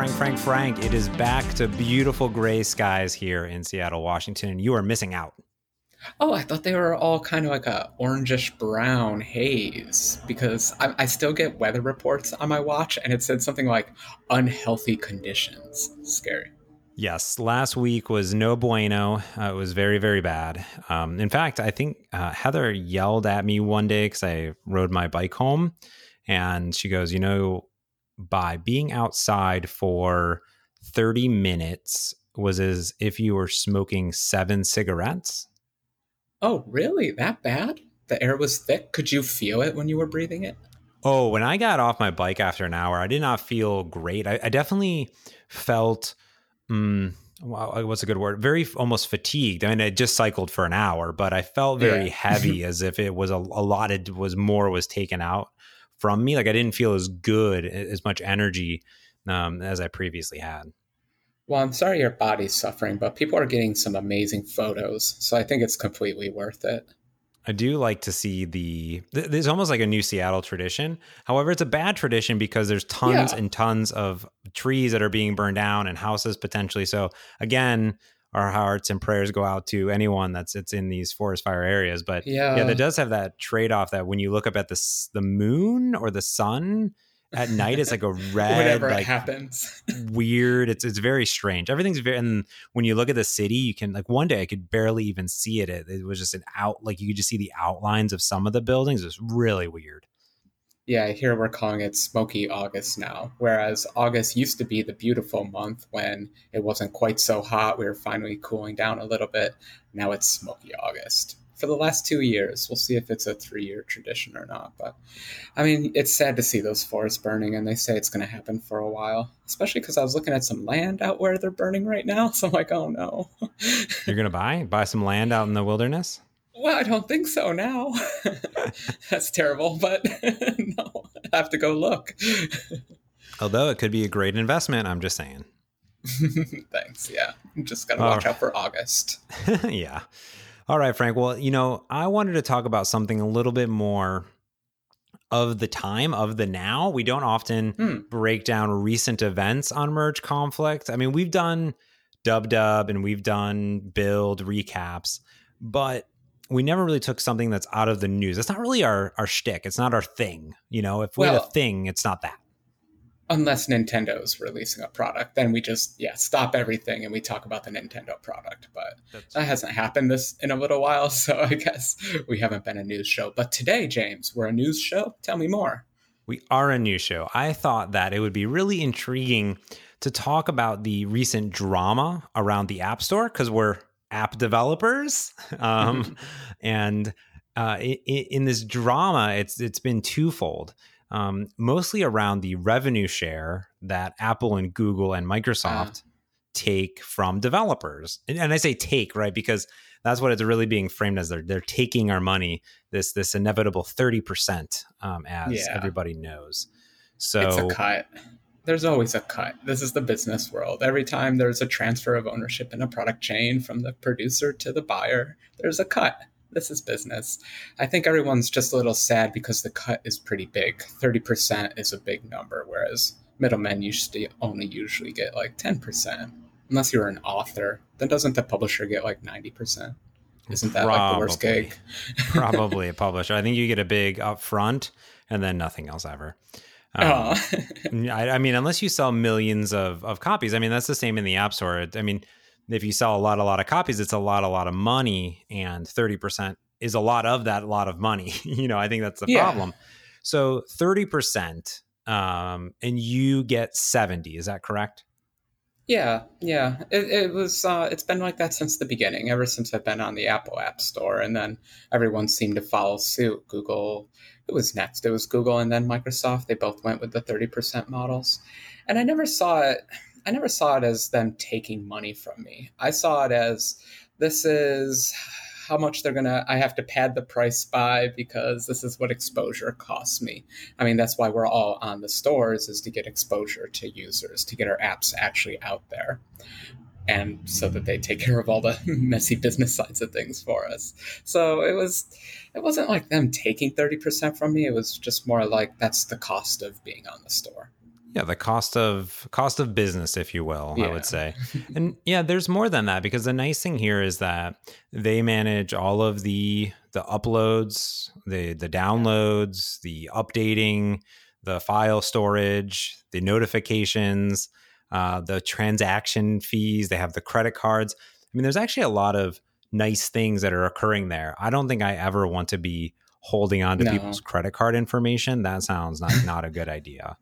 Frank, Frank, Frank. It is back to beautiful gray skies here in Seattle, Washington. You are missing out. Oh, I thought they were all kind of like a orangish brown haze because I, I, still get weather reports on my watch and it said something like unhealthy conditions. Scary. Yes, last week was no bueno. Uh, it was very, very bad. Um, in fact, I think uh, Heather yelled at me one day because I rode my bike home, and she goes, "You know, by being outside for 30 minutes was as if you were smoking seven cigarettes. Oh, really? That bad? The air was thick? Could you feel it when you were breathing it? Oh, when I got off my bike after an hour, I did not feel great. I, I definitely felt, um, what's a good word? Very almost fatigued. I mean, I just cycled for an hour, but I felt very yeah. heavy as if it was a, a lot, it was more was taken out from me. Like I didn't feel as good, as much energy um, as I previously had. Well, I'm sorry your body's suffering, but people are getting some amazing photos. So I think it's completely worth it. I do like to see the. There's almost like a new Seattle tradition. However, it's a bad tradition because there's tons yeah. and tons of trees that are being burned down and houses potentially. So again, our hearts and prayers go out to anyone that's it's in these forest fire areas. But yeah, yeah, that does have that trade off that when you look up at the the moon or the sun at night, it's like a red. Whatever like, happens, weird. It's it's very strange. Everything's very. And when you look at the city, you can like one day I could barely even see it. It, it was just an out. Like you could just see the outlines of some of the buildings. It's really weird yeah, here we're calling it Smoky August now. Whereas August used to be the beautiful month when it wasn't quite so hot. We were finally cooling down a little bit. Now it's Smoky August. For the last two years, we'll see if it's a three year tradition or not. But I mean, it's sad to see those forests burning, and they say it's going to happen for a while, especially because I was looking at some land out where they're burning right now. So I'm like, oh no. You're going to buy? Buy some land out in the wilderness? Well, I don't think so now. That's terrible, but no, I have to go look. Although it could be a great investment, I'm just saying. Thanks. Yeah. I'm just got to watch right. out for August. yeah. All right, Frank. Well, you know, I wanted to talk about something a little bit more of the time, of the now. We don't often hmm. break down recent events on Merge Conflict. I mean, we've done Dub Dub and we've done build recaps, but we never really took something that's out of the news. It's not really our our shtick. It's not our thing. You know, if we well, had a thing, it's not that. Unless Nintendo's releasing a product, then we just yeah stop everything and we talk about the Nintendo product. But that's that hasn't happened this in a little while, so I guess we haven't been a news show. But today, James, we're a news show. Tell me more. We are a news show. I thought that it would be really intriguing to talk about the recent drama around the App Store because we're app developers. Um, and uh, in, in, this drama, it's it's been twofold. Um, mostly around the revenue share that Apple and Google and Microsoft uh. take from developers. And, and I say take, right? Because that's what it's really being framed as. They're they're taking our money, this this inevitable 30%, um, as yeah. everybody knows. So it's a cut there's always a cut. This is the business world. Every time there's a transfer of ownership in a product chain from the producer to the buyer, there's a cut. This is business. I think everyone's just a little sad because the cut is pretty big. 30% is a big number, whereas middlemen usually only usually get like 10%. Unless you're an author, then doesn't the publisher get like 90%? Isn't that probably, like the worst gig? probably a publisher. I think you get a big upfront and then nothing else ever. Um, I, I, mean, unless you sell millions of, of copies, I mean, that's the same in the App Store. I mean, if you sell a lot, a lot of copies, it's a lot, a lot of money, and 30% is a lot of that, a lot of money. you know, I think that's the yeah. problem. So 30%, um, and you get 70. Is that correct? Yeah, yeah. It, it was. Uh, it's been like that since the beginning. Ever since I've been on the Apple App Store, and then everyone seemed to follow suit. Google it was next. It was Google and then Microsoft. They both went with the 30% models. And I never saw it I never saw it as them taking money from me. I saw it as this is how much they're gonna I have to pad the price by because this is what exposure costs me. I mean that's why we're all on the stores is to get exposure to users, to get our apps actually out there and so that they take care of all the messy business sides of things for us. So it was it wasn't like them taking 30% from me, it was just more like that's the cost of being on the store. Yeah, the cost of cost of business, if you will, yeah. I would say. and yeah, there's more than that because the nice thing here is that they manage all of the the uploads, the the downloads, the updating, the file storage, the notifications, uh, the transaction fees. They have the credit cards. I mean, there's actually a lot of nice things that are occurring there. I don't think I ever want to be holding on to no. people's credit card information. That sounds not, not a good idea.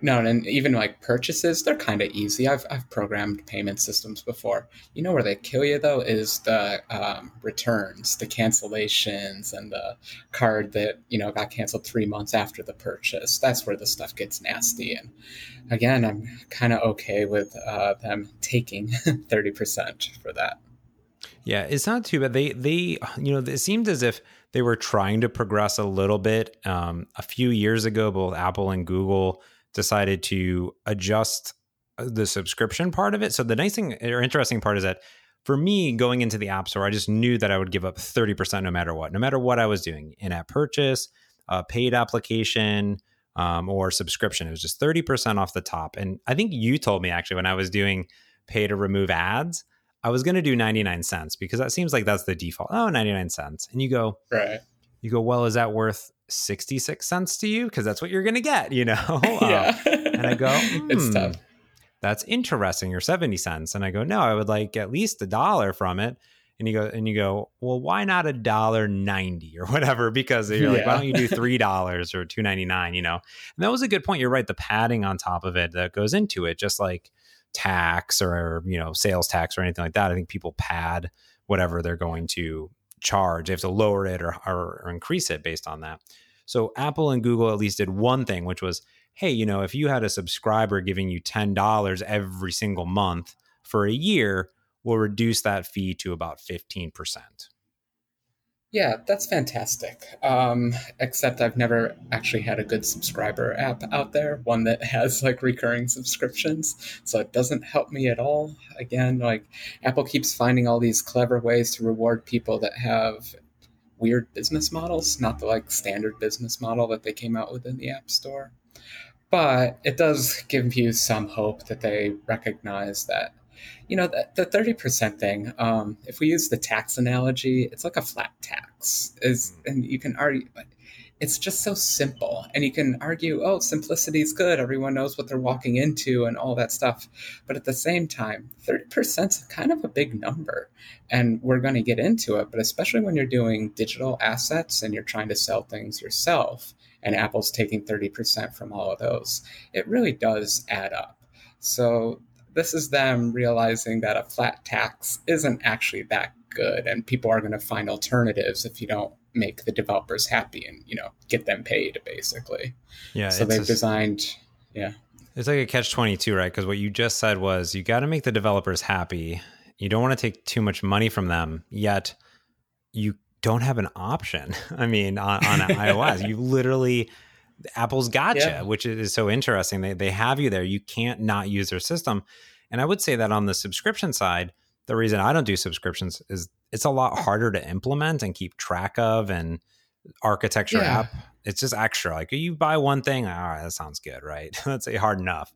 No, and even like purchases, they're kind of easy. I've, I've programmed payment systems before. You know where they kill you though is the um, returns, the cancellations, and the card that you know got canceled three months after the purchase. That's where the stuff gets nasty. And again, I'm kind of okay with uh, them taking thirty percent for that. Yeah, it's not too bad. They they you know it seemed as if they were trying to progress a little bit. Um, a few years ago, both Apple and Google decided to adjust uh, the subscription part of it. So the nice thing or interesting part is that for me going into the app store, I just knew that I would give up 30% no matter what, no matter what I was doing in app purchase, a paid application, um, or subscription. It was just 30% off the top. And I think you told me actually when I was doing pay to remove ads, I was going to do 99 cents because that seems like that's the default. Oh, 99 cents. And you go, right. You go, well, is that worth 66 cents to you because that's what you're going to get, you know? yeah. Um, and I go, hmm, it's tough. That's interesting. Or 70 cents. And I go, no, I would like at least a dollar from it. And you go, and you go, well, why not a dollar ninety or whatever? Because you're yeah. like, why don't you do three dollars or two ninety nine? You know, and that was a good point. You're right. The padding on top of it that goes into it, just like tax or you know sales tax or anything like that. I think people pad whatever they're going to charge. They have to lower it or, or, or increase it based on that. So Apple and Google at least did one thing, which was, hey, you know, if you had a subscriber giving you $10 every single month for a year, we'll reduce that fee to about 15%. Yeah, that's fantastic. Um, except I've never actually had a good subscriber app out there, one that has like recurring subscriptions. So it doesn't help me at all. Again, like Apple keeps finding all these clever ways to reward people that have weird business models, not the like standard business model that they came out with in the App Store. But it does give you some hope that they recognize that you know, the, the 30% thing, um, if we use the tax analogy, it's like a flat tax. Is mm. And you can argue, it's just so simple. And you can argue, oh, simplicity is good. Everyone knows what they're walking into and all that stuff. But at the same time, 30% is kind of a big number. And we're going to get into it. But especially when you're doing digital assets and you're trying to sell things yourself, and Apple's taking 30% from all of those, it really does add up. So this is them realizing that a flat tax isn't actually that good and people are going to find alternatives if you don't make the developers happy and you know get them paid basically yeah so they've a, designed yeah it's like a catch 22 right because what you just said was you got to make the developers happy you don't want to take too much money from them yet you don't have an option i mean on, on ios you literally Apple's gotcha, yeah. which is so interesting. They they have you there. You can't not use their system. And I would say that on the subscription side, the reason I don't do subscriptions is it's a lot harder to implement and keep track of and architecture yeah. app. It's just extra. Like you buy one thing, all right, that sounds good, right? That's hard enough.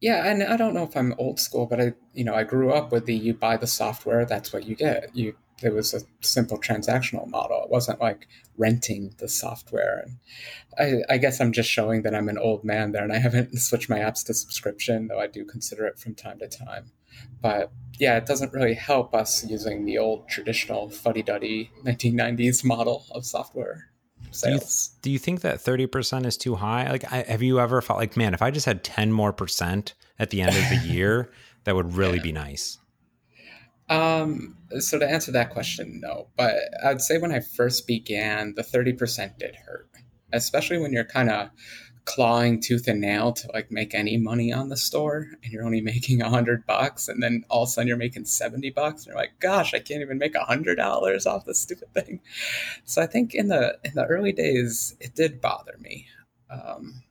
Yeah, and I don't know if I'm old school, but I, you know, I grew up with the you buy the software, that's what you get. You it was a simple transactional model. It wasn't like renting the software. And I, I, guess I'm just showing that I'm an old man there and I haven't switched my apps to subscription, though I do consider it from time to time. But yeah, it doesn't really help us using the old traditional fuddy duddy 1990s model of software sales. Do you, do you think that 30% is too high? Like, I, have you ever felt like, man, if I just had 10 more percent at the end of the year, that would really yeah. be nice? Um, so to answer that question, no. But I'd say when I first began, the 30% did hurt, especially when you're kind of clawing tooth and nail to like make any money on the store and you're only making a hundred bucks and then all of a sudden you're making 70 bucks and you're like gosh i can't even make a hundred dollars off this stupid thing so i think in the in the early days it did bother me um,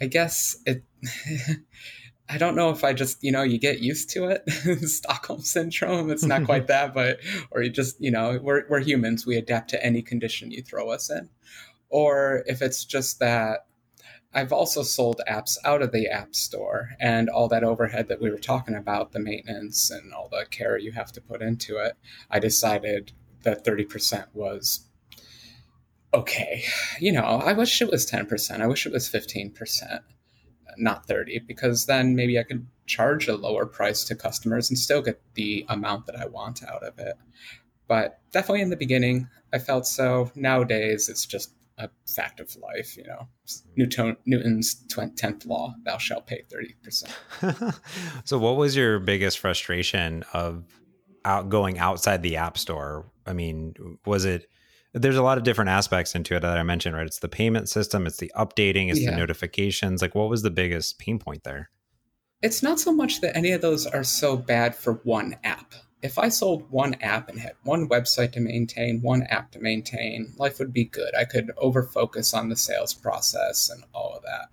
i guess it I don't know if I just, you know, you get used to it. Stockholm syndrome. It's not quite that, but, or you just, you know, we're, we're humans. We adapt to any condition you throw us in. Or if it's just that I've also sold apps out of the App Store, and all that overhead that we were talking about, the maintenance and all the care you have to put into it, I decided that 30% was okay. You know, I wish it was 10%. I wish it was 15%, not 30, because then maybe I could charge a lower price to customers and still get the amount that I want out of it. But definitely in the beginning, I felt so. Nowadays, it's just a fact of life, you know. Newton, Newton's 10th law, thou shalt pay 30%. so what was your biggest frustration of out going outside the app store? I mean, was it there's a lot of different aspects into it that I mentioned, right? It's the payment system, it's the updating, it's yeah. the notifications. Like what was the biggest pain point there? It's not so much that any of those are so bad for one app if I sold one app and had one website to maintain, one app to maintain, life would be good. I could over focus on the sales process and all of that.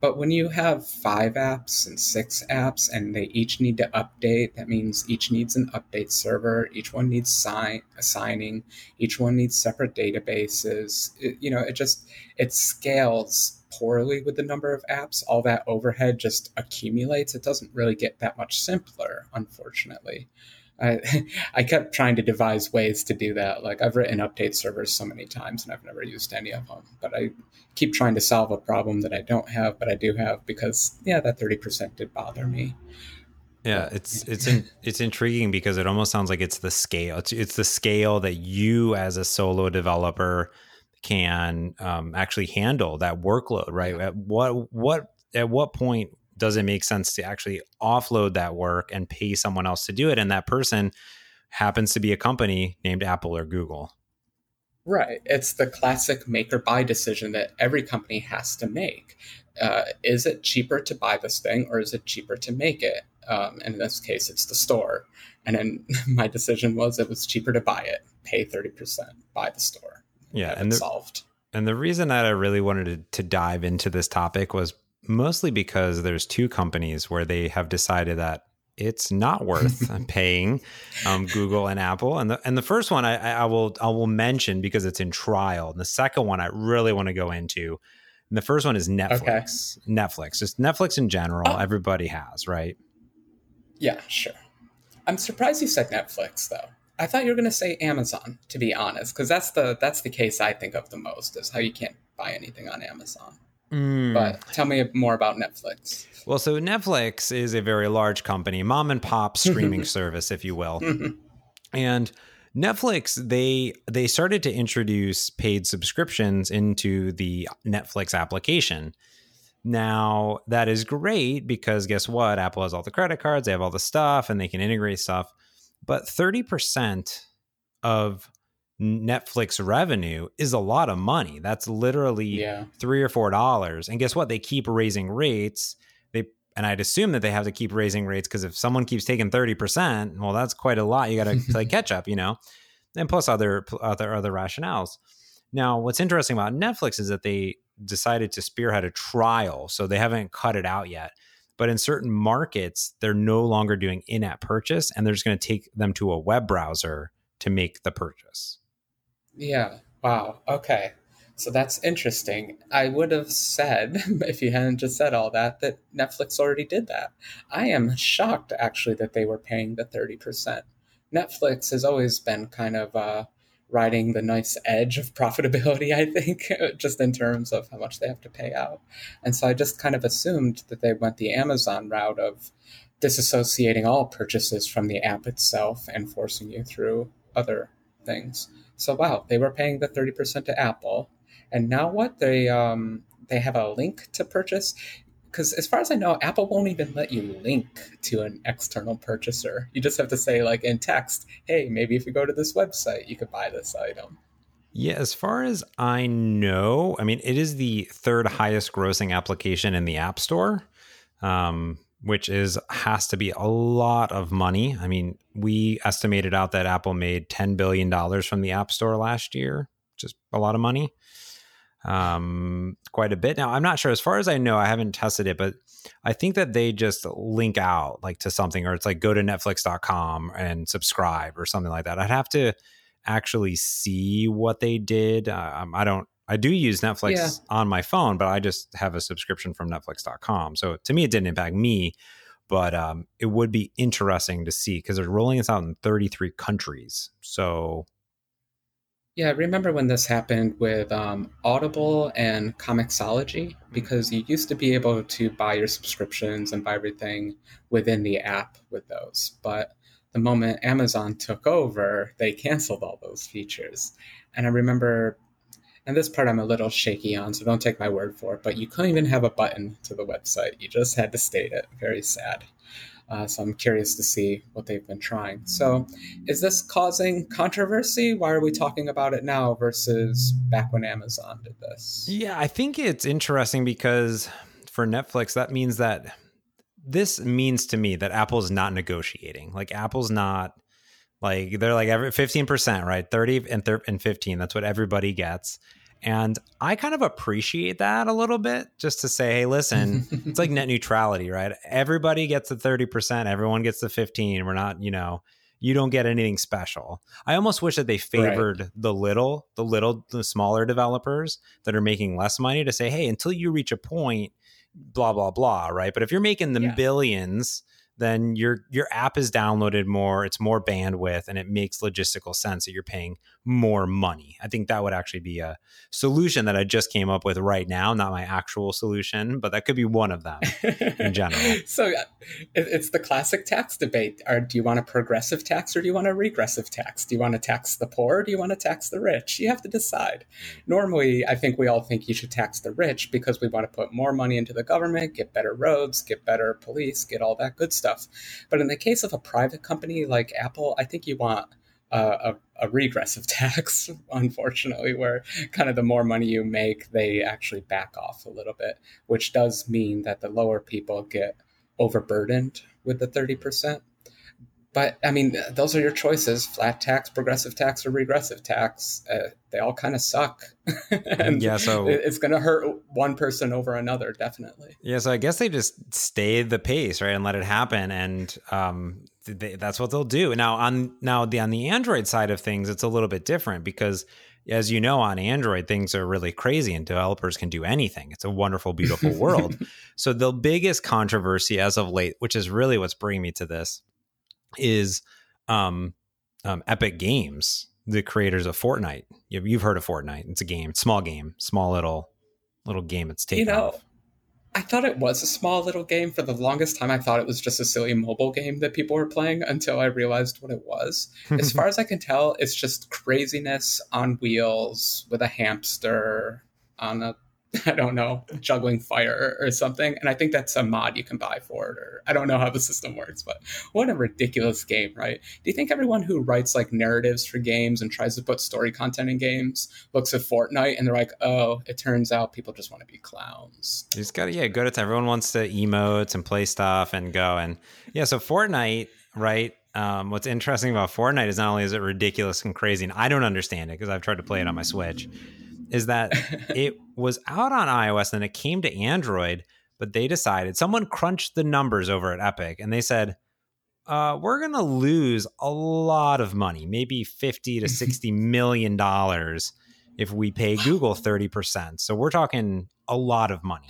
But when you have five apps and six apps and they each need to update, that means each needs an update server, each one needs sign assigning, each one needs separate databases. It, you know, it just it scales poorly with the number of apps. All that overhead just accumulates. It doesn't really get that much simpler, unfortunately. I, I kept trying to devise ways to do that. Like I've written update servers so many times and I've never used any of them. But I keep trying to solve a problem that I don't have, but I do have because yeah, that thirty percent did bother me. Yeah, it's it's in, it's intriguing because it almost sounds like it's the scale. It's, it's the scale that you as a solo developer can um, actually handle that workload, right? At what what at what point does it make sense to actually offload that work and pay someone else to do it? And that person happens to be a company named Apple or Google. Right. It's the classic make or buy decision that every company has to make. Uh, is it cheaper to buy this thing or is it cheaper to make it? Um, and in this case, it's the store. And then my decision was it was cheaper to buy it, pay 30%, buy the store. Yeah. And the, solved. And the reason that I really wanted to, to dive into this topic was mostly because there's two companies where they have decided that it's not worth paying um, Google and Apple. And the and the first one I, I will I will mention because it's in trial. And the second one I really want to go into. And the first one is Netflix. Okay. Netflix, just Netflix in general. Oh. Everybody has, right? Yeah, sure. I'm surprised you said Netflix though. I thought you were going to say Amazon, to be honest, because that's the that's the case I think of the most is how you can't buy anything on Amazon. Mm. But tell me more about Netflix. Well, so Netflix is a very large company, mom and pop streaming service, if you will. and Netflix, they they started to introduce paid subscriptions into the Netflix application. Now, that is great because guess what? Apple has all the credit cards, they have all the stuff, and they can integrate stuff. But 30% of Netflix revenue is a lot of money. That's literally yeah. three or four dollars. And guess what? They keep raising rates. They and I'd assume that they have to keep raising rates because if someone keeps taking thirty percent, well, that's quite a lot. You got to play catch up, you know, and plus other other other rationales. Now, what's interesting about Netflix is that they decided to spearhead a trial, so they haven't cut it out yet. But in certain markets, they're no longer doing in-app purchase, and they're just going to take them to a web browser to make the purchase. Yeah. Wow. Okay. So that's interesting. I would have said, if you hadn't just said all that, that Netflix already did that. I am shocked, actually, that they were paying the 30%. Netflix has always been kind of uh, riding the nice edge of profitability, I think, just in terms of how much they have to pay out. And so I just kind of assumed that they went the Amazon route of disassociating all purchases from the app itself and forcing you through other things. So wow, they were paying the thirty percent to Apple, and now what? They um they have a link to purchase because as far as I know, Apple won't even let you link to an external purchaser. You just have to say like in text, "Hey, maybe if you go to this website, you could buy this item." Yeah, as far as I know, I mean, it is the third highest grossing application in the App Store. Um, which is has to be a lot of money. I mean, we estimated out that Apple made $10 billion from the App Store last year, just a lot of money. Um, quite a bit. Now, I'm not sure. As far as I know, I haven't tested it, but I think that they just link out like to something, or it's like go to netflix.com and subscribe or something like that. I'd have to actually see what they did. Um, I don't I do use Netflix Yeah. on my phone, but I just have a subscription from Netflix.com. So to me, it didn't impact me, but um, it would be interesting to see because they're rolling this out in 33 countries. So Yeah, remember when this happened with um, Audible and Comixology because you used to be able to buy your subscriptions and buy everything within the app with those. But the moment Amazon took over, they canceled all those features. And I remember, and this part I'm a little shaky on, so don't take my word for it, but you couldn't even have a button to the website. You just had to state it. Very sad. Uh, so I'm curious to see what they've been trying. So, is this causing controversy? Why are we talking about it now versus back when Amazon did this? Yeah, I think it's interesting because for Netflix, that means that this means to me that Apple's not negotiating. Like Apple's not like they're like every 15%, right? 30 and thir- and 15. That's what everybody gets. And I kind of appreciate that a little bit just to say, hey, listen, it's like net neutrality, right? Everybody gets the 30%, everyone gets the 15. We're not, you know, you don't get anything special. I almost wish that they favored right. the little, the little, the smaller developers that are making less money to say, hey, until you reach a point, blah, blah, blah, right? But if you're making the yeah. billions, then your your app is downloaded more, it's more bandwidth, and it makes logistical sense that you're paying more money. I think that would actually be a solution that I just came up with right now, not my actual solution, but that could be one of them in general. so uh, it's the classic tax debate. Or do you want a progressive tax or do you want a regressive tax? Do you want to tax the poor or do you want to tax the rich? You have to decide. Mm. Normally, I think we all think you should tax the rich because we want to put more money into the government, get better roads, get better police, get all that good stuff. But in the case of a private company like Apple, I think you want a, a, regressive tax, unfortunately, where kind of the more money you make, they actually back off a little bit, which does mean that the lower people get overburdened with the 30%. But I mean, those are your choices flat tax, progressive tax, or regressive tax. Uh, they all kind of suck. and yeah, so it's going to hurt one person over another, definitely. Yeah, so I guess they just stayed the pace, right, and let it happen. And um, they, that's what they'll do. Now on now the on the Android side of things, it's a little bit different because as you know on Android things are really crazy and developers can do anything. It's a wonderful beautiful world. so the biggest controversy as of late, which is really what's bringing me to this is um, um, Epic Games, the creators of Fortnite. You've, you've heard of Fortnite. It's a game, small game, small little little game it's taken you know, off. I thought it was a small little game. For the longest time, I thought it was just a silly mobile game that people were playing until I realized what it was. as far as I can tell, it's just craziness on wheels with a hamster on a I don't know, juggling fire or something. And I think that's a mod you can buy for it, or I don't know how the system works, but what a ridiculous game, right? Do you think everyone who writes like narratives for games and tries to put story content in games looks at Fortnite and they're like, oh, it turns out people just want to be clowns? You just gotta, yeah, go to everyone wants to emote and play stuff and go. And yeah, so Fortnite, right? Um, what's interesting about Fortnite is not only is it ridiculous and crazy, and I don't understand it because I've tried to play it on my Switch is that it was out on iOS and it came to Android, but they decided someone crunched the numbers over at Epic and they said, uh, we're going to lose a lot of money, maybe 50 to 60 million dollars if we pay Google 30%. So we're talking a lot of money.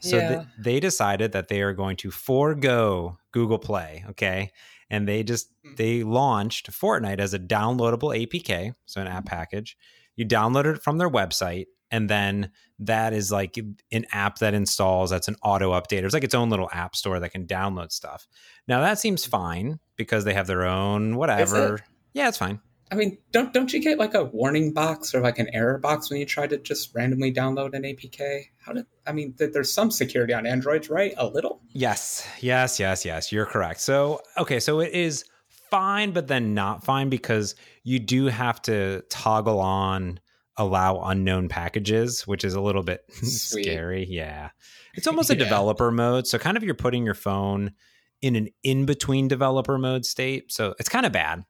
So yeah. th- they decided that they are going to forego Google Play, okay? And they just they launched Fortnite as a downloadable APK, so an app package you download it from their website and then that is like an app that installs that's an auto updater it's like its own little app store that can download stuff. Now that seems fine because they have their own whatever it? yeah it's fine. I mean don't don't you get like a warning box or like an error box when you try to just randomly download an apk how did i mean there's some security on androids right? A little? Yes. Yes yes yes. You're correct. So okay so it is fine, but then not fine because you do have to toggle on allow unknown packages, which is a little bit scary. Yeah. It's almost a developer mode. So, kind of you're putting your phone in an in between developer mode state. So, it's kind of bad.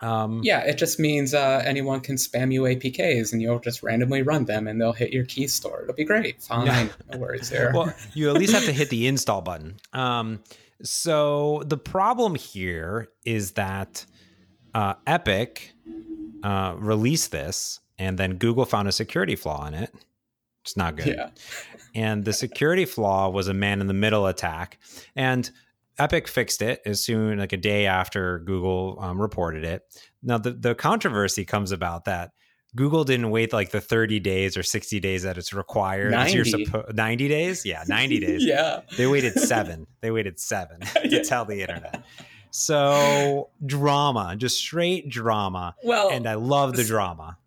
Um, yeah, it just means uh, anyone can spam you APKs and you'll just randomly run them and they'll hit your key store. It'll be great. Fine. Yeah. No worries there. well, you at least have to hit the install button. Um, so the problem here is that uh, Epic uh, released this and then Google found a security flaw in it. It's not good. Yeah. And the security flaw was a man in the middle attack. And Epic fixed it as soon, like a day after Google um, reported it. Now, the, the controversy comes about that Google didn't wait like the 30 days or 60 days that it's required. 90. You're suppo- 90 days? Yeah, 90 days. yeah. They waited seven. they waited seven to Yeah. tell the internet. So drama, just straight drama. Well, And I love the drama.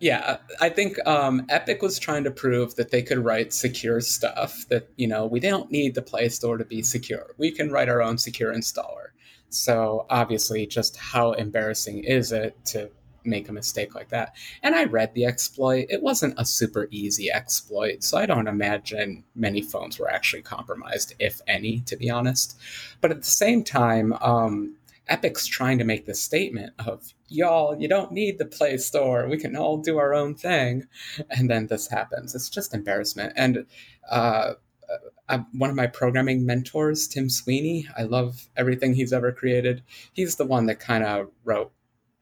Yeah, I think um, Epic was trying to prove that they could write secure stuff. That you know, we don't need the Play Store to be secure. We can write our own secure installer. So obviously, just how embarrassing is it to make a mistake like that? And I read the exploit. It wasn't a super easy exploit, so I don't imagine many phones were actually compromised, if any, to be honest. But at the same time, um, Epic's trying to make the statement of y'all, you don't need the Play Store. We can all do our own thing. And then this happens. It's just embarrassment. And uh, uh, one of my programming mentors, Tim Sweeney, I love everything he's ever created. He's the one that kind of wrote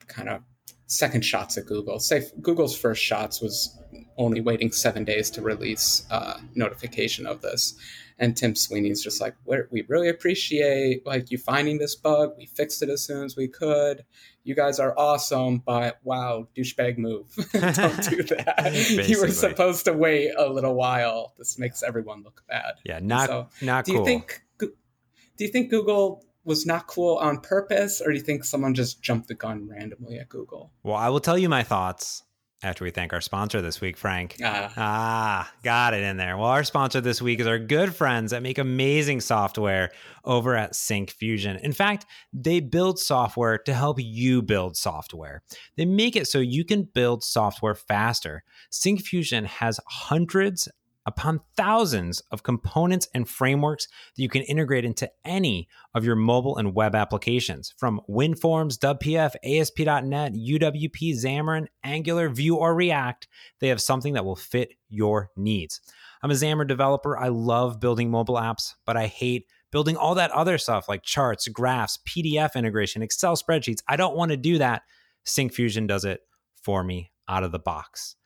kind of second shots at Google. Say Google's first shots was only waiting seven days to release uh, notification of this. And Tim Sweeney's just like, We're, really appreciate like you finding this bug. We fixed it as soon as we could. You guys are awesome, but wow, douchebag move. Don't do that. you were supposed to wait a little while. This makes everyone look bad. Yeah, not So, not Do cool. you think? Do you think Google was not cool on purpose, or do you think someone just jumped the gun randomly at Google? well, I will tell you my thoughts after we thank our sponsor this week, Frank. Ah, Ah, got it in there. Well, our sponsor this week is our good friends that make amazing software over at Syncfusion. In fact, they build software to help you build software. They make it so you can build software faster. Syncfusion has hundreds upon thousands of components and frameworks that you can integrate into any of your mobile and web applications from WinForms, WPF, ASP.NET, UWP, Xamarin, Angular, Vue, or React. They have something that will fit your needs. I'm a Xamarin developer. I love building mobile apps, but I hate building all that other stuff like charts, graphs, PDF integration, Excel spreadsheets. I don't want to do that. Syncfusion does it for me out of the box.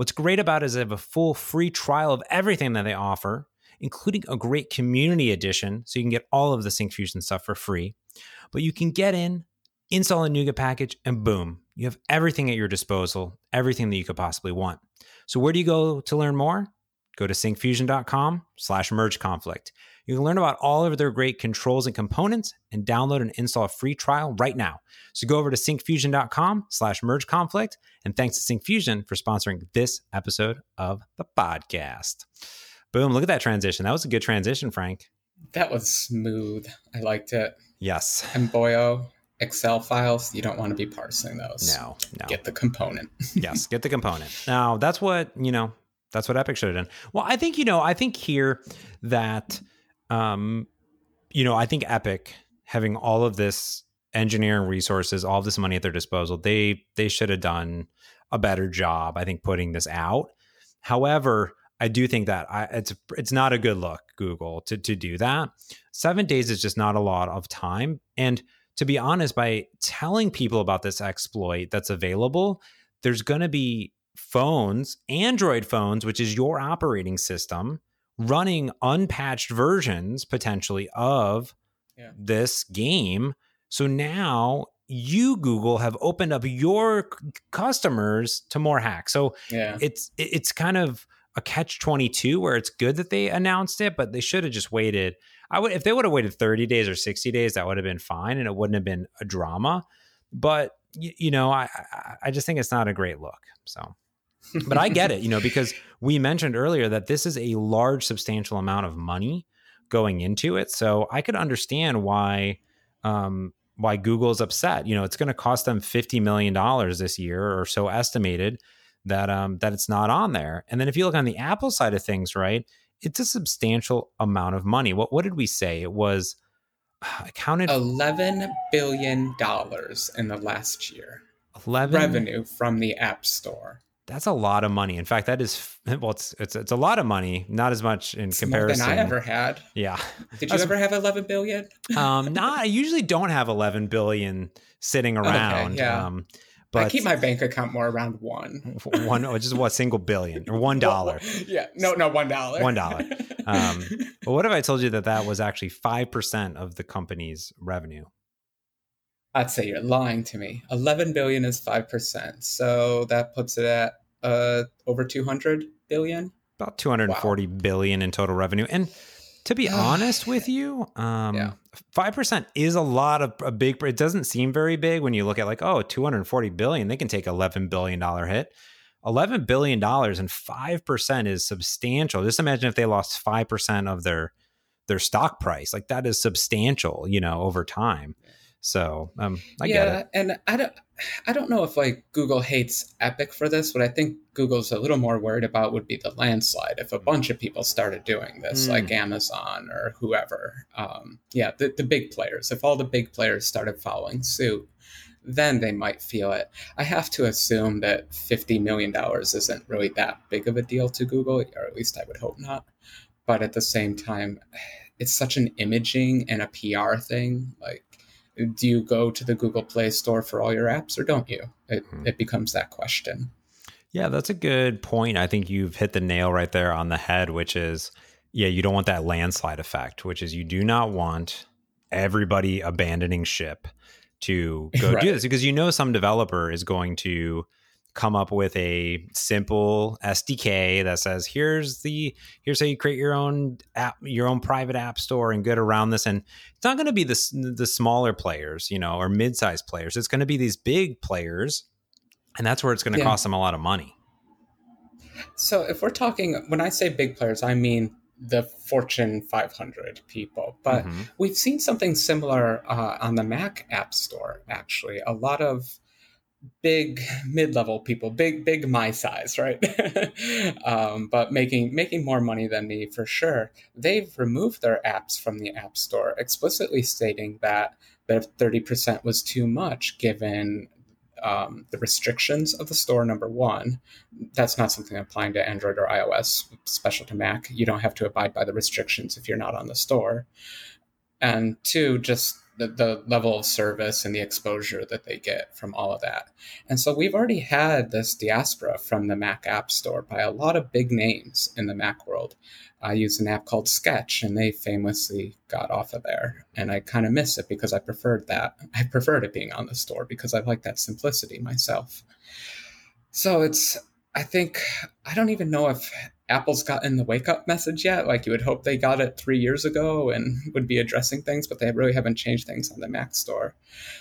What's great about it is they have a full free trial of everything that they offer, including a great community edition. So you can get all of the SyncFusion stuff for free. But you can get in, install a NuGet package, and boom, you have everything at your disposal, everything that you could possibly want. So where do you go to learn more? Go to syncfusion.com slash merge conflict. You can learn about all of their great controls and components and download and install a free trial right now. So go over to syncfusion.com slash merge conflict. And thanks to Syncfusion for sponsoring this episode of the podcast. Boom, look at that transition. That was a good transition, Frank. that was smooth. I liked it. Yes. And boyo, Excel files, you don't want to be parsing those. No, no. Get the component. yes, get the component. Now, that's what, you know, that's what Epic should have done. Well, I think, you know, I think here that, um, you know, I think Epic having all of this engineering resources, all of this money at their disposal, they they should have done a better job. I think putting this out. However, I do think that I, it's it's not a good look, Google, to to do that. Seven days is just not a lot of time, and to be honest, by telling people about this exploit that's available, there's going to be phones, Android phones, which is your operating system, running unpatched versions potentially of Yeah. this game. So now you, Google, have opened up your c- customers to more hacks. So Yeah. it's it's kind of a catch 22 where it's good that they announced it but they should have just waited i would if they would have waited 30 days or 60 days that would have been fine and it wouldn't have been a drama but you, you know I, I i just think it's not a great look so but i get it you know because we mentioned earlier that this is a large substantial amount of money going into it so i could understand why um why google's upset you know it's going to cost them 50 million dollars this year or so estimated that um that it's not on there. And then if you look on the Apple side of things, right, it's a substantial amount of money. What what did we say? It was I counted Eleven billion dollars in the last year. 11 Revenue from the App Store. That's a lot of money. In fact, that is well it's it's it's a lot of money, not as much in It's more comparison. than I ever had. yeah. Did you ever have eleven billion? um not I usually don't have 11 billion sitting around. Okay, yeah. Um But I keep my bank account more around one. one, or just what single billion or one dollar? yeah, no, no, one dollar. One dollar. Um, but what if I told you that that was actually five percent of the company's revenue? I'd say you're lying to me. Eleven billion is five percent, so that puts it at uh, over two hundred billion. About two hundred forty wow. billion in total revenue, and to be honest with you, um, five percent is a lot of a big. It doesn't seem very big when you look at like, oh, 240 billion. They can take 11 billion dollar hit. 11 billion dollars and five percent is substantial. Just imagine if they lost five percent of their their stock price. Like that is substantial, you know, over time. So um, I yeah, get it. and I don't, I don't know if like Google hates Epic for this. What I think Google's a little more worried about would be the landslide if a mm. bunch of people started doing this, mm. like Amazon or whoever. Um, yeah, the, the big players. If all the big players started following suit, then they might feel it. I have to assume that fifty million dollars isn't really that big of a deal to Google, or at least I would hope not. But at the same time, it's such an imaging and a PR thing. Like do you go to the Google Play Store for all your apps or don't you? It, hmm. it becomes that question. Yeah, that's a good point. I think you've hit the nail right there on the head, which is, yeah, you don't want that landslide effect, which is you do not want everybody abandoning ship to go right. do this because you know some developer is going to come up with a simple SDK that says here's the here's how you create your own app your own private app store and get around this and it's not going to be the the smaller players you know or mid-sized players it's going to be these big players and that's where it's going to yeah. cost them a lot of money so if we're talking when I say big players I mean the Fortune 500 people. But mm-hmm. we've seen something similar uh, on the Mac App Store, actually. A lot of big mid-level people big big my size right? Um, but making making more money than me for sure. They've removed their apps from the app store explicitly stating that their 30% was too much given um, the restrictions of the store number one. That's not something applying to android or ios special to mac. You don't have to abide by the restrictions if you're not on the store. And two just the, the level of service and the exposure that they get from all of that. And so we've already had this diaspora from the Mac App Store by a lot of big names in the Mac world. I use an app called Sketch, and they famously got off of there. And I kind of miss it because I preferred that. I preferred it being on the store because I like that simplicity myself. So it's, I think, I don't even know if Apple's gotten the wake up message yet. Like you would hope they got it three years ago and would be addressing things, but they really haven't changed things on the Mac store.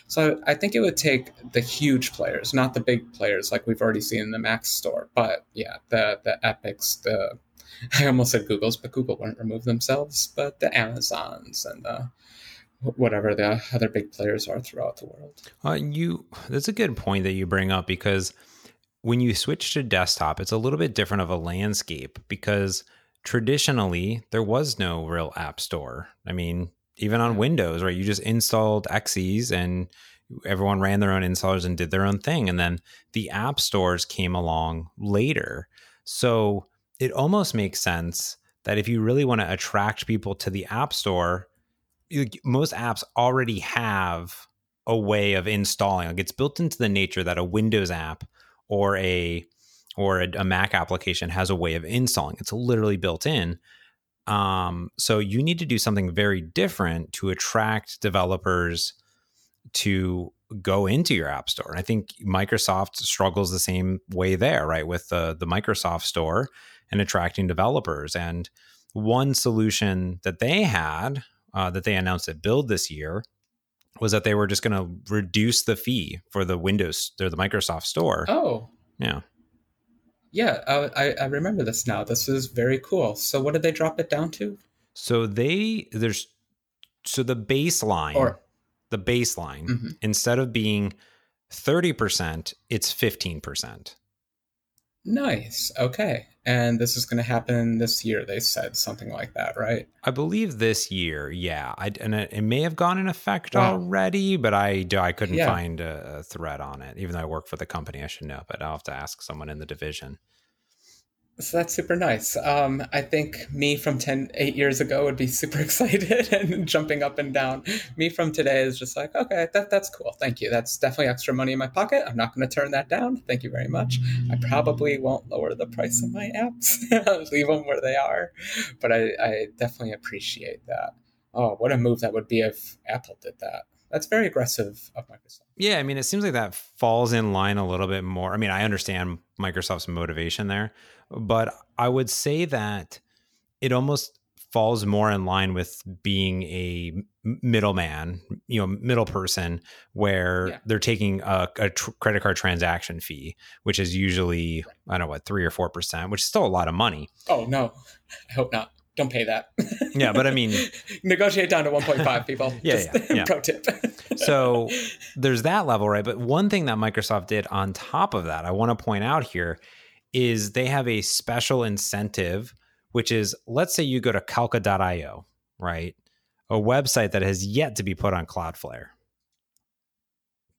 So I think it would take the huge players, not the big players like we've already seen in the Mac store. But yeah, the the Epics, the I almost said Google's, but Google wouldn't remove themselves, but the Amazons and the whatever the other big players are throughout the world. Uh, you that's a good point that you bring up because when you switch to desktop, it's a little bit different of a landscape because traditionally there was no real app store. I mean, even on Windows, right? You just installed Xyz and everyone ran their own installers and did their own thing. And then the app stores came along later. So it almost makes sense that if you really want to attract people to the app store, most apps already have a way of installing. Like it's built into the nature that a Windows app or a or a, a, Mac application has a way of installing. It's literally built in. Um, so you need to do something very different to attract developers to go into your app store. And I think Microsoft struggles the same way there, right? With the the Microsoft store and attracting developers. And one solution that they had uh, that they announced at Build this year was that they were just going to reduce the fee for the Windows or the Microsoft Store. Oh, yeah, yeah. I, I remember this now. This is very cool. So, what did they drop it down to? So they there's so the baseline or the baseline mm-hmm. instead of being thirty percent, it's fifteen percent. Nice. Okay. And this is going to happen this year, they said something like that, right? I believe this year, yeah. I, and it, it may have gone in effect wow. already, but I, I couldn't yeah. find a, a thread on it. Even though I work for the company, I should know, but I'll have to ask someone in the division. So that's super nice. Um, I think me from 10, 8 years ago would be super excited and jumping up and down. Me from today is just like, okay, that, that's cool. Thank you. That's definitely extra money in my pocket. I'm not going to turn that down. Thank you very much. I probably won't lower the price of my apps, leave them where they are. But I, I definitely appreciate that. Oh, what a move that would be if Apple did that that's very aggressive of Microsoft. Yeah, I mean, it seems like that falls in line a little bit more. I mean, I understand Microsoft's motivation there, but I would say that it almost falls more in line with being a middleman, you know, middle person, where yeah. they're taking a, a tr- credit card transaction fee, which is usually I don't know what three or four percent, which is still a lot of money. Oh no, I hope not. Don't pay that. yeah, but I mean, negotiate down to 1.5 people. yeah, Just, yeah, yeah. Pro tip. so there's that level, right? But one thing that Microsoft did on top of that, I want to point out here is they have a special incentive, which is let's say you go to Calca.io, right? A website that has yet to be put on Cloudflare.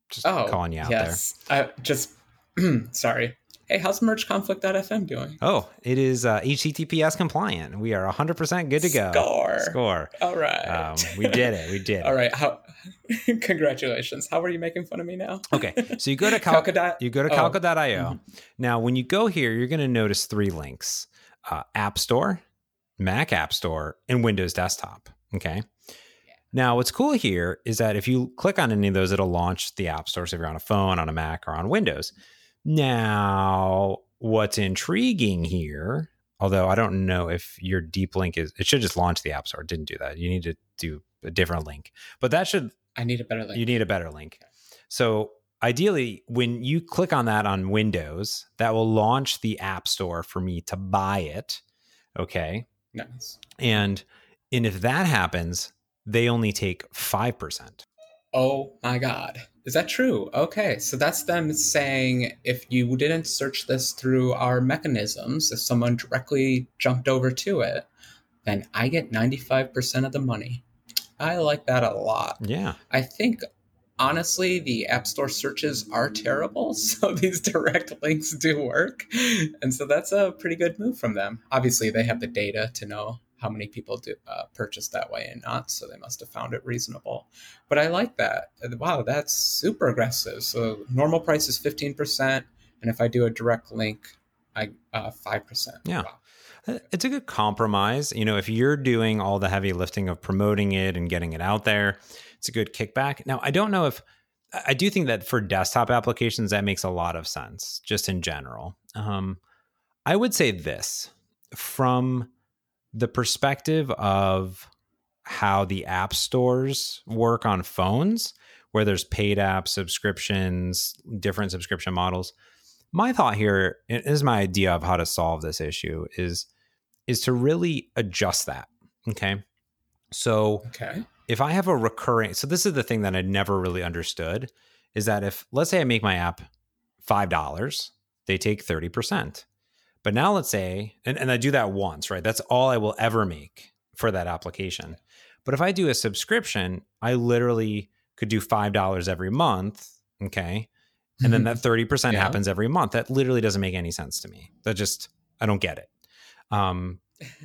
Just oh, calling you out yes. there. I just sorry. Hey, how's mergeconflict.fm doing? Oh, it is uh, HTTPS compliant. We are 100% good to go. Score. Score. All right. Um, we did it. We did. All right. How, congratulations. How are you making fun of me now? okay. So you go to Cal- Calca. You go to oh. Calca.io. Mm-hmm. Now, when you go here, you're going to notice three links: uh, App Store, Mac App Store, and Windows Desktop. Okay. Now, what's cool here is that if you click on any of those, it'll launch the App Store. So if you're on a phone, on a Mac, or on Windows. Now, what's intriguing here, although I don't know if your deep link is, it should just launch the App Store. It didn't do that. You need to do a different link, but that should. I need a better link. You need a better link. Okay. So ideally, when you click on that on Windows, that will launch the App Store for me to buy it. Okay. Nice. And and if that happens, they only take five percent. Oh my god. Is that true? Okay, so that's them saying if you didn't search this through our mechanisms, if someone directly jumped over to it, then I get 95% of the money. I like that a lot. Yeah. I think honestly, the App Store searches are terrible, so these direct links do work. And so that's a pretty good move from them. Obviously, they have the data to know how many people do uh, purchase that way and not. So they must have found it reasonable. But I like that. Wow, that's super aggressive. So normal price is fifteen percent, and if I do a direct link, I uh, five uh, percent. Yeah. Wow. Uh, it's a good compromise. You know, if you're doing all the heavy lifting of promoting it and getting it out there, it's a good kickback. Now, I don't know if I do think that for desktop applications, that makes a lot of sense, just in general. Um, I would say this from the perspective of how the app stores work on phones, where there's paid app subscriptions, different subscription models. My thought here is my idea of how to solve this issue is is to really adjust that. Okay. So okay. if I have a recurring so this is the thing that I never really understood is that if let's say I make my app $5, they take 30%. But now let's say, and, and I do that once, right? That's all I will ever make for that application. But if I do a subscription, I literally could do $5 every month. Okay. And then that 30% yeah. happens every month. That literally doesn't make any sense to me. That just, I don't get it. Um,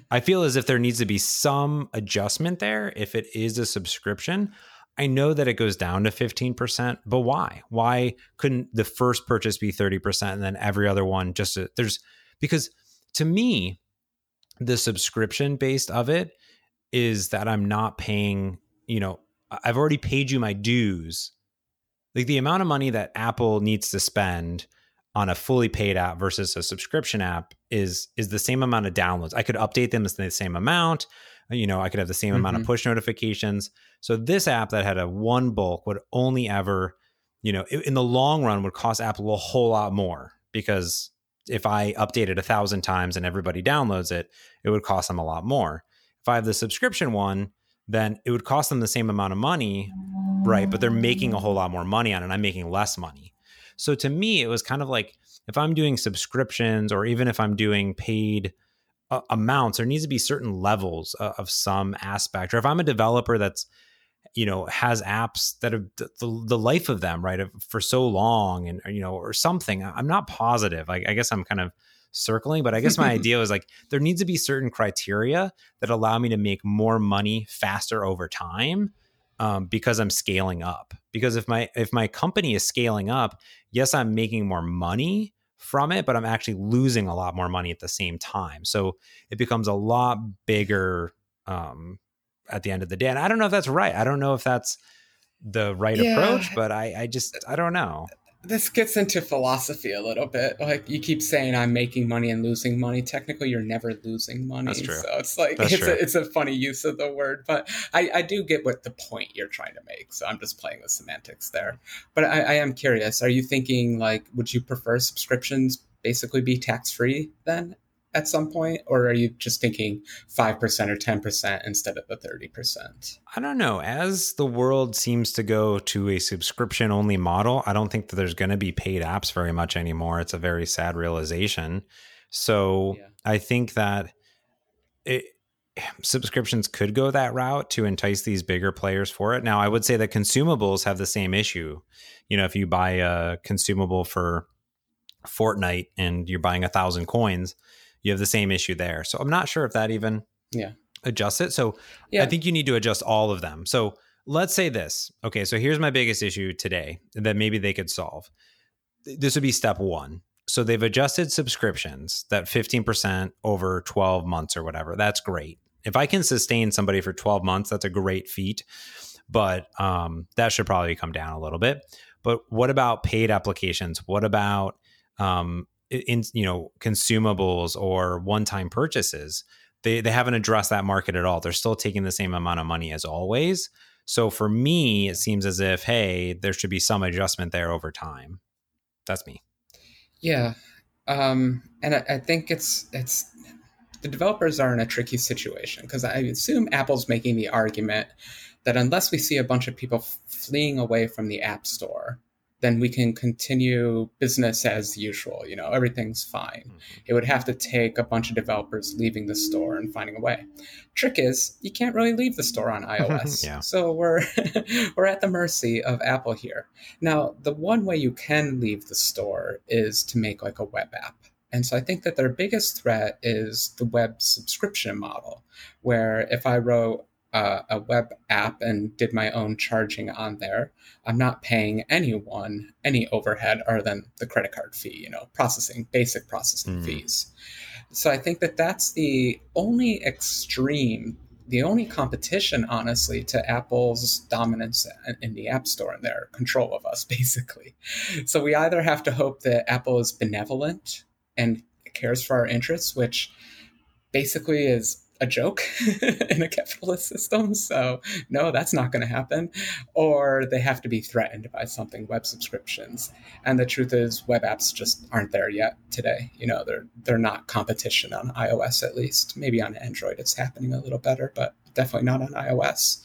I feel as if there needs to be some adjustment there if it is a subscription. I know that it goes down to 15%, but why? Why couldn't the first purchase be 30% and then every other one just a, there's because to me, the subscription based of it is that I'm not paying, you know, I've already paid you my dues. Like the amount of money that Apple needs to spend on a fully paid app versus a subscription app is is the same amount of downloads. I could update them as the same amount. You know, I could have the same mm-hmm. amount of mm-hmm. push notifications. So this app that had a one bulk would only ever, you know, in the long run would cost Apple a whole lot more because if I update it a thousand times and everybody downloads it, it would cost them a lot more. If I have the subscription one, then it would cost them the same amount of money, right? But they're making a whole lot more money on it. I'm making less money. So to me, it was kind of like if I'm doing subscriptions or even if I'm doing paid uh, amounts, there needs to be certain levels uh, of some aspect. Or if I'm a developer that's you know has apps that have the, the life of them right for so long and you know or something i'm not positive I, I guess i'm kind of circling. But I guess my idea was like there needs to be certain criteria that allow me to make more money faster over time um, because I'm scaling up. Because if my if my company is scaling up, yes, I'm making more money from it, but I'm actually losing a lot more money at the same time. So it becomes a lot bigger um, at the end of the day. And I don't know if that's right. I don't know if that's the right yeah. approach, but I, I just I don't know this gets into philosophy a little bit. Like you keep saying, I'm making money and losing money. Technically, you're never losing money. That's true. So it's like That's it's true. a, it's a funny use of the word, but I, I do get what the point you're trying to make. So I'm just playing with semantics there. But I, I am curious. Are you thinking like, would you prefer subscriptions basically be tax free then at some point, or are you just thinking five percent or ten percent instead of the thirty percent? I don't know. As the world seems to go to a subscription only model, I don't think that there's going to be paid apps very much anymore. It's a very sad realization. So yeah. I think that it, subscriptions could go that route to entice these bigger players for it. Now, I would say that consumables have the same issue. You know, if you buy a consumable for Fortnite and you're buying a thousand coins, you have the same issue there. So I'm not sure if that even yeah adjusts it. So yeah. I think you need to adjust all of them. So let's say this. Okay, so here's my biggest issue today that maybe they could solve. This would be step one. So they've adjusted subscriptions that 15% over 12 months or whatever. That's great. If I can sustain somebody for 12 months, that's a great feat. But um, that should probably come down a little bit. But what about paid applications? What about um, in you know consumables or one-time purchases they they haven't addressed that market at all. They're still taking the same amount of money as always. So for me it seems as if hey there should be some adjustment there over time. That's me. Yeah. Um and I, I think it's it's the developers are in a tricky situation because i assume apple's making the argument that unless we see a bunch of people fleeing away from the app store then we can continue business as usual. You know, everything's fine. Mm-hmm. It would have to take a bunch of developers leaving the store and finding a way. Trick is, you can't really leave the store on iOS. yeah. So we're we're at the mercy of Apple here. Now, the one way you can leave the store is to make like a web app. And so I think that their biggest threat is the web subscription model, where if I wrote uh, a web app and did my own charging on there, I'm not paying anyone any overhead other than the credit card fee, you know, processing, basic processing mm. fees. So I think that that's the only extreme, the only competition, honestly, to Apple's dominance in the App Store and their control of us, basically. So we either have to hope that Apple is benevolent and cares for our interests, which basically is a joke in a capitalist system. So, no, that's not going to happen. Or they have to be threatened by something web subscriptions. And the truth is, web apps just aren't there yet today. You know, they're they're not competition on iOS at least. Maybe on Android it's happening a little better, but definitely not on iOS.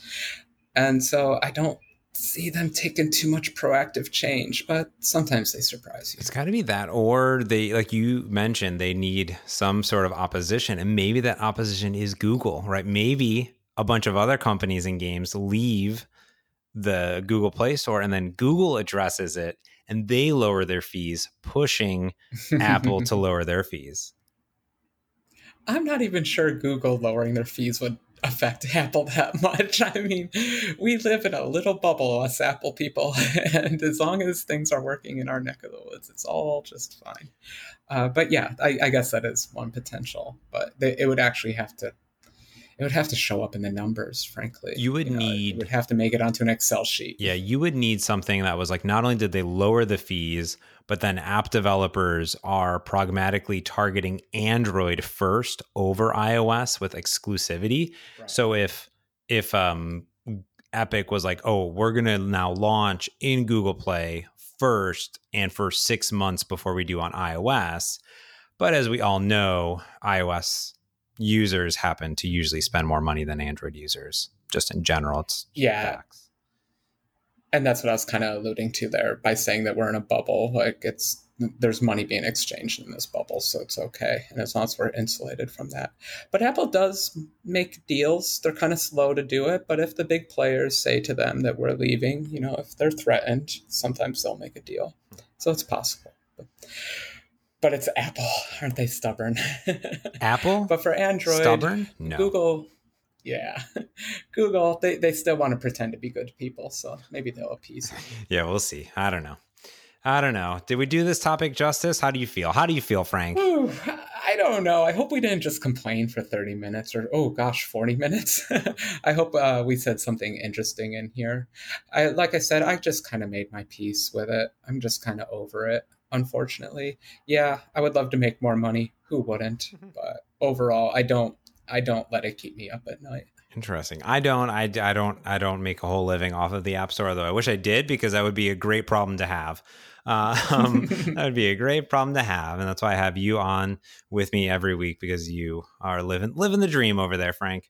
And so I don't see them taking too much proactive change, but sometimes they surprise you. It's got to be that, or they, like you mentioned, they need some sort of opposition, and maybe that opposition is Google, right? Maybe a bunch of other companies and games leave the Google Play Store, and then Google addresses it, and they lower their fees, pushing Apple to lower their fees. I'm not even sure Google lowering their fees would affect Apple that much. I mean, we live in a little bubble, us Apple people, and as long as things are working in our neck of the woods, it's all just fine. Uh, but yeah, I, I, guess that is one potential, but they, it would actually have to. It would have to show up in the numbers, frankly. You would you know, need. would have to make it onto an Excel sheet. Yeah, you would need something that was like not only did they lower the fees, but then app developers are pragmatically targeting Android first over iOS with exclusivity. Right. So if if um, Epic was like, "Oh, we're going to now launch in Google Play first and for 6 months before we do on iOS." But as we all know, iOS users happen to usually spend more money than Android users just in general. It's yeah. Facts and that's what I was kind of alluding to there by saying that we're in a bubble. Like it's there's money being exchanged in this bubble, so it's okay, and as long as we're insulated from that. But Apple does make deals. They're kind of slow to do it, but if the big players say to them that we're leaving, you know, if they're threatened, sometimes they'll make a deal. So it's possible. But but it's Apple. Aren't they stubborn? Apple? but for Android, stubborn? No. Google, yeah, Google, they, they still want to pretend to be good people. So maybe they'll appease. yeah, we'll see. I don't know. I don't know. Did we do this topic justice? How do you feel? How do you feel, Frank? Ooh, I don't know. I hope we didn't just complain for 30 minutes or, oh gosh, 40 minutes. I hope uh, we said something interesting in here. I, like I said, I just kind of made my peace with it. I'm just kind of over it, unfortunately. Yeah, I would love to make more money. Who wouldn't? But overall, I don't, I don't let it keep me up at night. Interesting. I don't. I, I don't. I don't make a whole living off of the App Store, though. I wish I did because that would be a great problem to have. Uh, um, that would be a great problem to have, and that's why I have you on with me every week because you are living living the dream over there, Frank.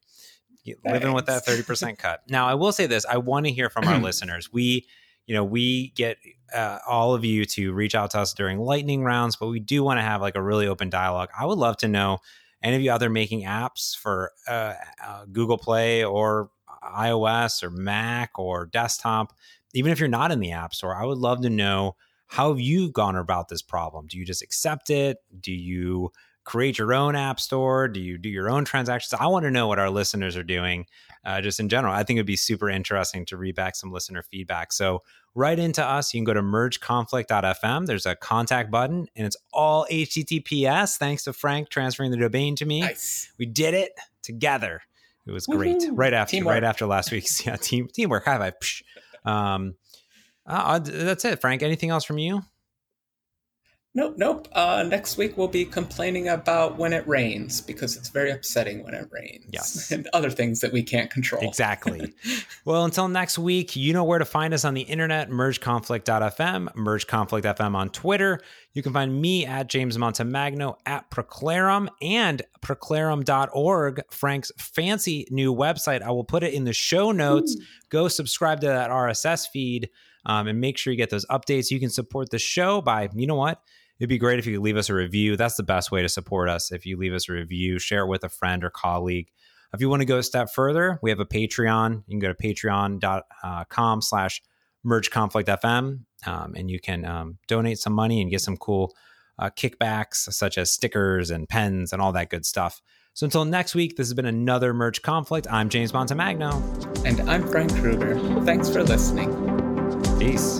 Living with that thirty percent cut. Now, I will say this: I want to hear from our listeners. We, you know, we get uh, all of you to reach out to us during lightning rounds, but we do want to have like a really open dialogue. I would love to know any of you out there making apps for uh, uh, Google Play or iOS or Mac or desktop, even if you're not in the App Store, I would love to know how have you gone about this problem? Do you just accept it? Do you create your own app store? Do you do your own transactions? I want to know what our listeners are doing uh, just in general. I think it'd be super interesting to read back some listener feedback. So, write into us. You can go to mergeconflict.fm. There's a contact button and it's all HTTPS. Thanks to Frank transferring the domain to me. Nice. We did it together. It was great. Woo-hoo. Right after Teamwork. right after last week's yeah, team teamwork. High five. Um, uh, that's it, Frank. Anything else from you? Nope, nope. Uh, next week we'll be complaining about when it rains because it's very upsetting when it rains. Yes. And other things that we can't control. Exactly. well, until next week, you know where to find us on the internet, mergeconflict.fm, mergeconflict.fm on Twitter. You can find me at James Montemagno at Praeclarum and praeclarum.org, Frank's fancy new website. I will put it in the show notes. Ooh. Go subscribe to that RSS feed um, and make sure you get those updates. You can support the show by, you know what? It'd be great if you could leave us a review. That's the best way to support us. If you leave us a review, share it with a friend or colleague. If you want to go a step further, we have a Patreon. You can go to patreon.com slash mergeconflictfm um, and you can um, donate some money and get some cool uh, kickbacks such as stickers and pens and all that good stuff. So until next week, this has been another Merge Conflict. I'm James Montemagno. And I'm Frank Krueger. Thanks for listening. Peace.